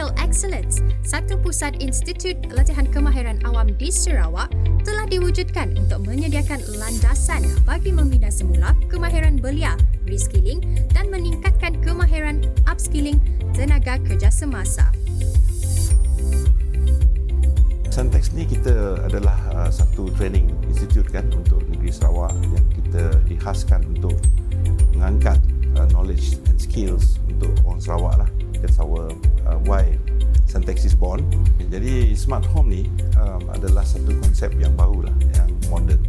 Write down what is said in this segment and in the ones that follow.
Technical Excellence, satu pusat institut latihan kemahiran awam di Sarawak, telah diwujudkan untuk menyediakan landasan bagi membina semula kemahiran belia, reskilling dan meningkatkan kemahiran upskilling tenaga kerja semasa. Centex ni kita adalah uh, satu training institute kan untuk negeri Sarawak yang kita dihaskan untuk mengangkat uh, knowledge and skills untuk orang Sarawak lah. That's our uh, why Centex is born. Jadi smart home ni um, adalah satu konsep yang baru lah, yang modern.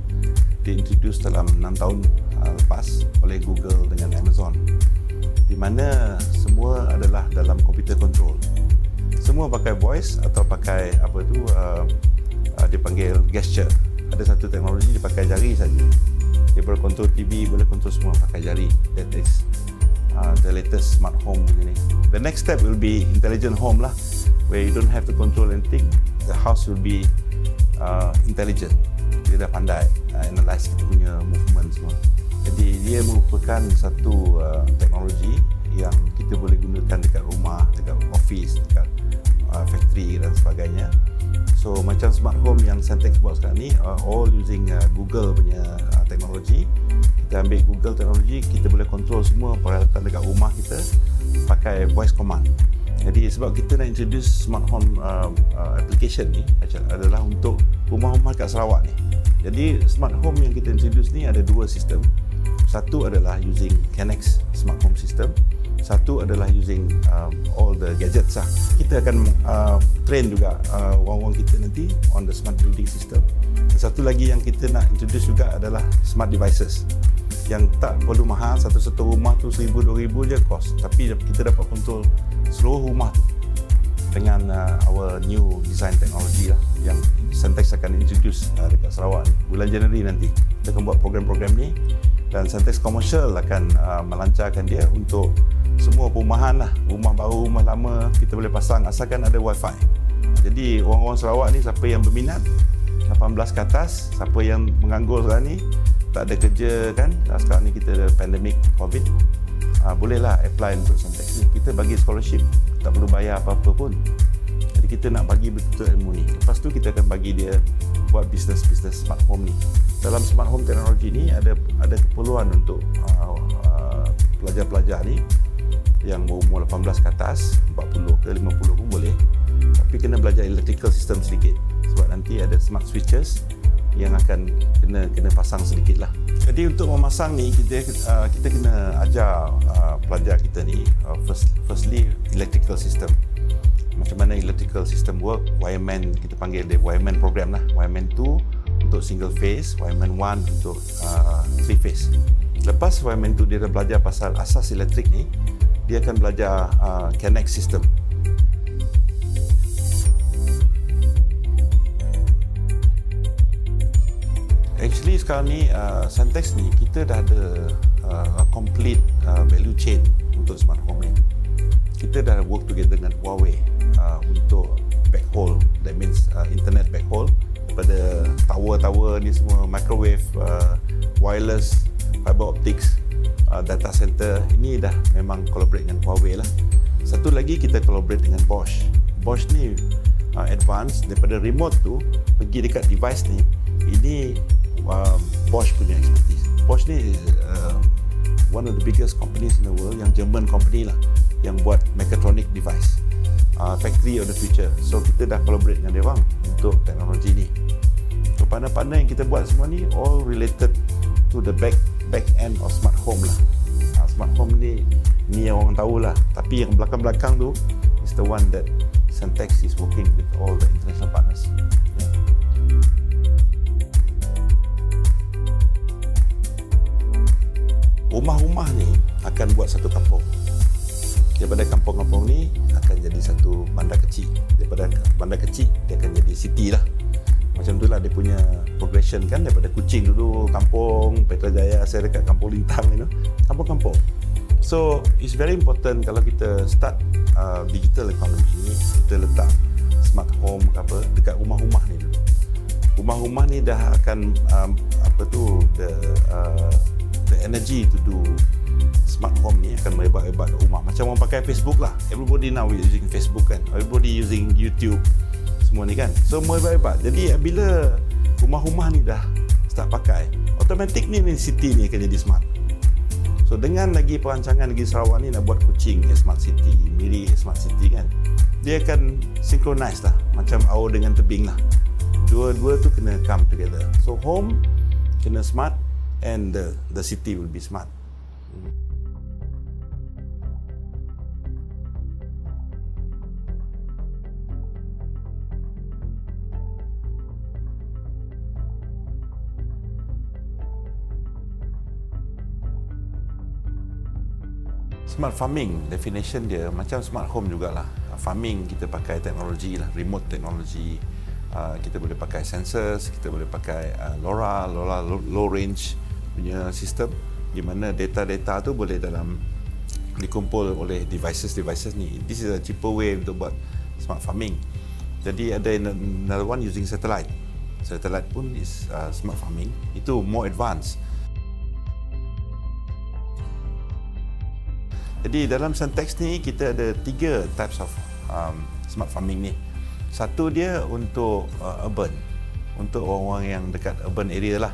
Diintroduce dalam 6 tahun uh, lepas oleh Google dengan Amazon. Di mana semua adalah dalam computer control. Semua pakai voice atau pakai apa tu uh, uh, dipanggil gesture. Ada satu teknologi dipakai jari saja. Dia boleh kontrol TV, boleh kontrol semua pakai jari. That is uh, the latest smart home begini. The next step will be intelligent home lah, where you don't have to control anything. The house will be uh, intelligent. Dia dah pandai uh, analyze kita punya movement semua. Jadi dia merupakan satu uh, teknologi yang kita boleh gunakan dekat rumah, dekat office, dekat uh, factory dan sebagainya. So macam smart home yang Centex buat sekarang ni uh, all using uh, Google punya uh, teknologi kita ambil Google teknologi kita boleh control semua peralatan dekat rumah kita pakai voice command. Jadi sebab kita nak introduce smart home uh, uh, application ni adalah untuk rumah-rumah kat Sarawak ni. Jadi smart home yang kita introduce ni ada dua sistem. Satu adalah using Canex smart home system. Satu adalah using um, all the gadgets lah. Kita akan uh, train juga uh, orang-orang kita nanti on the smart building system. Satu lagi yang kita nak introduce juga adalah smart devices yang tak perlu mahal satu-satu rumah tu seribu dua ribu je cost tapi kita dapat kontrol seluruh rumah tu dengan uh, our new design technology lah yang Sentex akan introduce uh, dekat Sarawak ni. Bulan Januari nanti kita akan buat program-program ni dan Sentex Commercial akan uh, melancarkan dia untuk semua perumahan lah. Rumah baru, rumah lama kita boleh pasang asalkan ada wifi. Jadi orang-orang Sarawak ni siapa yang berminat 18 ke atas siapa yang menganggur sekarang ni tak ada kerja kan sekarang ni kita ada pandemik covid uh, bolehlah apply untuk Santex ni kita bagi scholarship tak perlu bayar apa-apa pun. Jadi kita nak bagi betul ilmu ni. Lepas tu kita akan bagi dia buat bisnes-bisnes smart home ni. Dalam smart home teknologi ni ada ada keperluan untuk uh, uh, pelajar-pelajar ni yang berumur 18 ke atas 40 ke 50 pun boleh. Tapi kena belajar electrical system sedikit. Sebab nanti ada smart switches yang akan kena kena pasang sedikit lah. Jadi untuk memasang ni kita uh, kita kena ajar uh, pelajar kita ni uh, first firstly electrical system. Macam mana electrical system work? Wireman kita panggil dia wireman program lah. Wireman 2 untuk single phase, wireman 1 untuk uh, three phase. Lepas wireman 2 dia dah belajar pasal asas elektrik ni, dia akan belajar uh, connect system. Actually sekarang ni uh, Santex ni kita dah ada uh, complete uh, value chain untuk smart home ni. Kita dah work together dengan Huawei uh, untuk backhaul, that means uh, internet backhaul pada tower-tower ni semua microwave, uh, wireless, fiber optics, uh, data center ini dah memang collaborate dengan Huawei lah. Satu lagi kita collaborate dengan Bosch. Bosch ni uh, advance daripada remote tu pergi dekat device ni ini um, Bosch punya expertise. Bosch ni uh, one of the biggest companies in the world yang German company lah yang buat mechatronic device. Uh, factory of the future. So kita dah collaborate dengan dia bang untuk teknologi ni. So pandai-pandai yang kita buat semua ni all related to the back back end of smart home lah. Uh, smart home ni ni yang orang tahu lah. Tapi yang belakang-belakang tu is the one that Centex is working with all the international partners rumah-rumah ni akan buat satu kampung. Daripada kampung-kampung ni akan jadi satu bandar kecil. Daripada bandar kecil dia akan jadi city lah. Macam tu lah dia punya progression kan daripada kucing dulu kampung Petrajaya saya dekat kampung Lintang you know. Kampung-kampung. So it's very important kalau kita start uh, digital economy ni kita letak smart home apa dekat rumah-rumah ni dulu. Rumah-rumah ni dah akan um, apa tu the uh, the energy to do smart home ni akan merebak-rebak ke rumah. Macam orang pakai Facebook lah. Everybody now using Facebook kan. Everybody using YouTube semua ni kan. So merebak-rebak jadi bila rumah-rumah ni dah start pakai automatic ni, ni city ni akan jadi smart. So dengan lagi perancangan negeri Sarawak ni nak buat kucing smart city miri smart city kan dia akan synchronize lah. Macam aur dengan tebing lah. Dua-dua tu kena come together. So home kena smart and the the city will be smart Smart farming definition dia macam smart home jugalah. Farming kita pakai teknologi lah, remote teknologi. Uh, kita boleh pakai sensors, kita boleh pakai uh, LoRa, LoRa low range punya sistem di mana data-data tu boleh dalam dikumpul oleh devices-devices ni. This is a cheaper way untuk buat smart farming. Jadi ada another one using satellite. Satellite pun is uh, smart farming. Itu more advanced. Jadi dalam Sentex ni kita ada tiga types of um, smart farming ni. Satu dia untuk uh, urban, untuk orang-orang yang dekat urban area lah.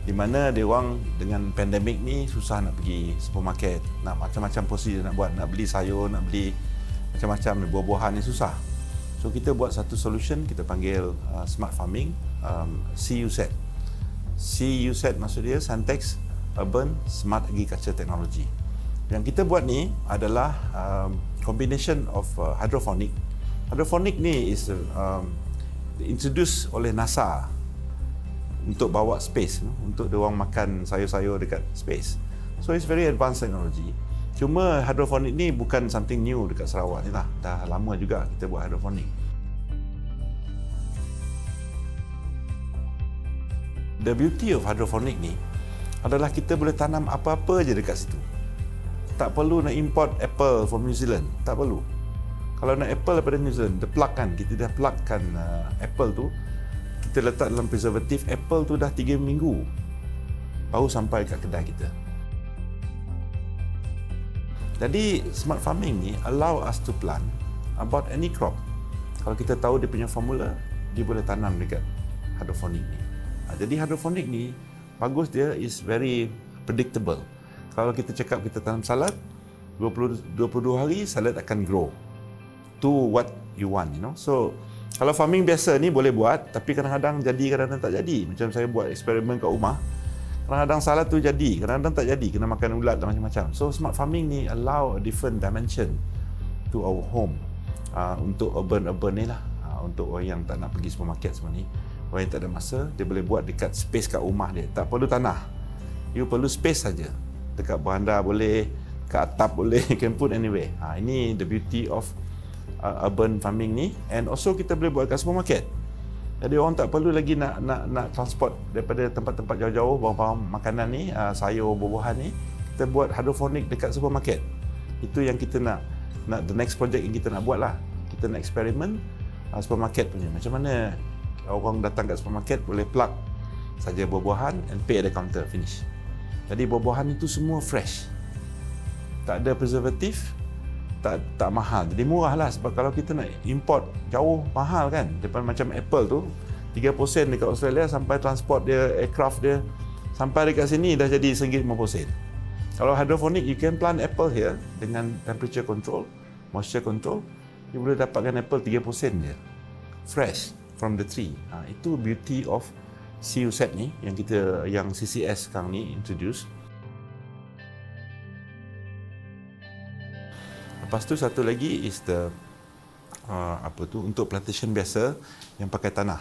Di mana dia orang dengan pandemik ni susah nak pergi supermarket, nak macam-macam prosedur nak buat, nak beli sayur, nak beli macam-macam buah-buahan ni susah. So kita buat satu solution kita panggil uh, smart farming um, CUZ. CUZ maksud dia Santex Urban Smart Agriculture Technology. Yang kita buat ni adalah um, combination of uh, hydroponic. Hydroponic ni is um, introduce oleh NASA untuk bawa space untuk dia orang makan sayur-sayur dekat space. So it's very advanced technology. Cuma hydroponic ni bukan something new dekat Sarawak ni lah. Dah lama juga kita buat hydroponic. The beauty of hydroponic ni adalah kita boleh tanam apa-apa je dekat situ tak perlu nak import apple from New Zealand tak perlu kalau nak apple daripada New Zealand dia plug kan kita dah plugkan uh, apple tu kita letak dalam preservatif apple tu dah 3 minggu baru sampai kat kedai kita. Jadi smart farming ni allow us to plant about any crop. Kalau kita tahu dia punya formula dia boleh tanam dekat hydroponic ni. Ha, jadi hydroponic ni bagus dia is very predictable. Kalau kita cakap kita tanam salad 20 22 hari salad akan grow to what you want you know. So kalau farming biasa ni boleh buat tapi kadang-kadang jadi kadang-kadang tak jadi. Macam saya buat eksperimen kat rumah. Kadang-kadang salad tu jadi kadang-kadang tak jadi. Kena makan ulat dan macam-macam. So smart farming ni allow a different dimension to our home. Uh, untuk urban-urban ni lah. Uh, untuk orang yang tak nak pergi supermarket semua ni. Orang yang tak ada masa dia boleh buat dekat space kat rumah dia. Tak perlu tanah. You perlu space saja. Dekat beranda boleh ke atap boleh can put anywhere. Ha, ini the beauty of uh, urban farming ni. And also kita boleh buat kat supermarket jadi orang tak perlu lagi nak nak nak transport daripada tempat-tempat jauh-jauh bahan-bahan makanan ni uh, sayur buah-buahan ni kita buat hydroponic dekat supermarket itu yang kita nak nak the next project yang kita nak buat lah. Kita nak eksperimen uh, supermarket punya. Macam mana orang datang kat supermarket boleh plug saja buah-buahan and pay at the counter finish. Jadi buah-buahan itu semua fresh. Tak ada preservatif, tak tak mahal. Jadi murah lah sebab kalau kita nak import jauh mahal kan. Depan macam Apple tu 3% dekat Australia sampai transport dia aircraft dia sampai dekat sini dah jadi RM1.50. Kalau hydroponic you can plant apple here dengan temperature control, moisture control, you boleh dapatkan apple 3% je. Fresh from the tree. Ha, itu beauty of CU set ni yang kita yang CCS sekarang ni introduce. Lepas tu satu lagi is the uh, apa tu untuk plantation biasa yang pakai tanah.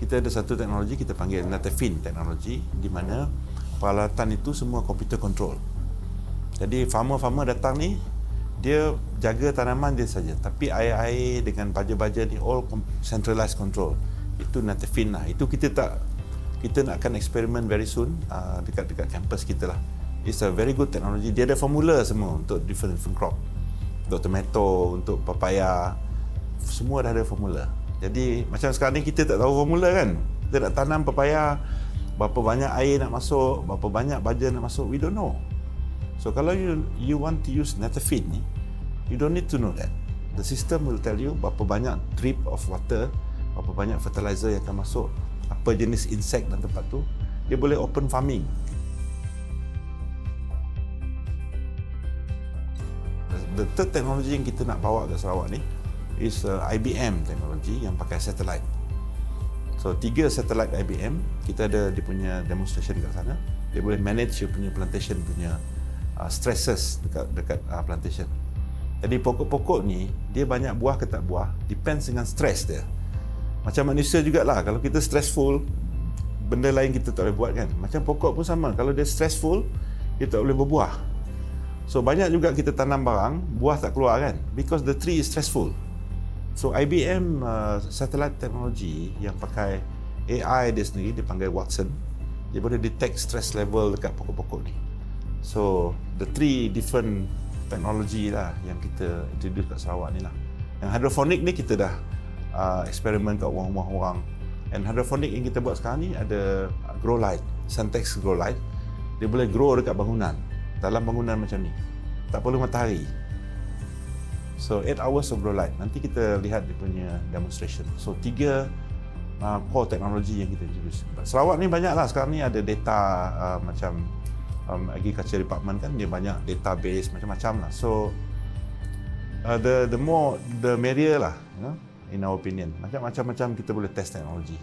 Kita ada satu teknologi kita panggil Natafin teknologi di mana peralatan itu semua computer control. Jadi farmer-farmer datang ni dia jaga tanaman dia saja tapi air-air dengan baja-baja ni all centralized control. Itu Natafin lah. Itu kita tak kita nak akan eksperimen very soon uh, dekat dekat kampus kita lah. It's a very good technology. Dia ada formula semua untuk different different crop. Untuk tomato, untuk papaya, semua dah ada formula. Jadi macam sekarang ni kita tak tahu formula kan. Kita nak tanam papaya berapa banyak air nak masuk, berapa banyak baja nak masuk, we don't know. So kalau you you want to use Netafeed ni, you don't need to know that. The system will tell you berapa banyak drip of water, berapa banyak fertilizer yang akan masuk, apa jenis insect dalam tempat tu. Dia boleh open farming. The third technology yang kita nak bawa ke Sarawak ni is uh, IBM teknologi yang pakai satellite. So tiga satellite IBM, kita ada dia punya demonstration kat sana. Dia boleh manage dia punya plantation punya uh, stresses dekat dekat uh, plantation. Jadi pokok-pokok ni dia banyak buah ke tak buah depends dengan stress dia. Macam manusia jugalah kalau kita stressful benda lain kita tak boleh buat kan. Macam pokok pun sama kalau dia stressful dia tak boleh berbuah. So banyak juga kita tanam barang buah tak keluar kan because the tree is stressful. So IBM uh, satellite technology yang pakai AI dia sendiri dipanggil Watson dia boleh detect stress level dekat pokok-pokok ni. So the three different technology lah yang kita introduce kat Sarawak ni lah. Yang hydroponic ni kita dah uh, eksperimen kat rumah-rumah orang. And hydroponic yang kita buat sekarang ni ada grow light, Sentex grow light. Dia boleh grow dekat bangunan. Dalam bangunan macam ni. Tak perlu matahari. So 8 hours of grow light. Nanti kita lihat dia punya demonstration. So tiga uh, core teknologi yang kita introduce. Sarawak ni banyak lah sekarang ni ada data uh, macam um, agriculture department kan dia banyak database macam-macam lah. So uh, the the more the merrier lah, you know, in our opinion. Macam-macam kita boleh test teknologi.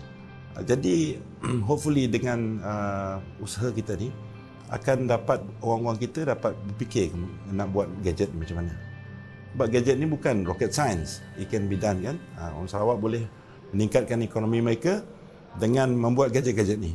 Uh, jadi hopefully dengan uh, usaha kita ni akan dapat orang-orang kita dapat berfikir nak buat gadget macam mana. Sebab gadget ni bukan rocket science. It can be done kan. Ha, orang Sarawak boleh meningkatkan ekonomi mereka dengan membuat gadget-gadget ni.